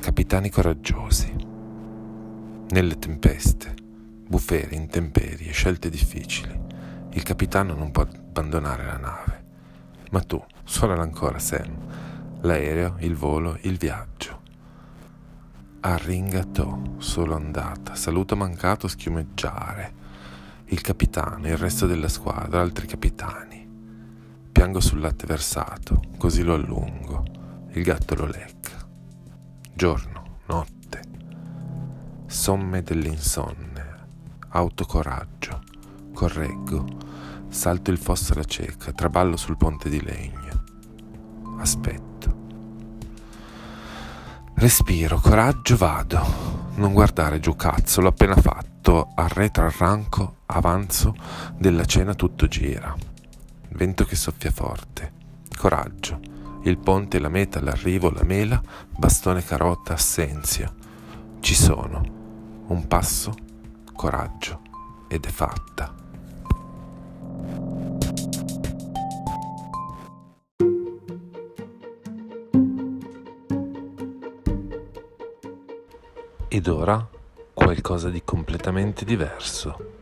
Capitani coraggiosi. Nelle tempeste, bufere, intemperie, scelte difficili, il capitano non può abbandonare la nave. Ma tu, suonala ancora, Sam. L'aereo, il volo, il viaggio. Arringatò, solo andata, saluto mancato schiumeggiare. Il capitano, il resto della squadra, altri capitani. Piango sul latte versato, così lo allungo. Il gatto lo lecca. Giorno, notte. Somme dell'insonne. Autocoraggio. Correggo. Salto il fosso alla cieca, traballo sul ponte di legno. Aspetto. Respiro, coraggio, vado. Non guardare giù, cazzo, l'ho appena fatto. Arretro, arranco, avanzo, della cena tutto gira. Vento che soffia forte. Coraggio. Il ponte, la meta, l'arrivo, la mela, bastone, carota, assenzio. Ci sono. Un passo, coraggio, ed è fatta. Ed ora qualcosa di completamente diverso.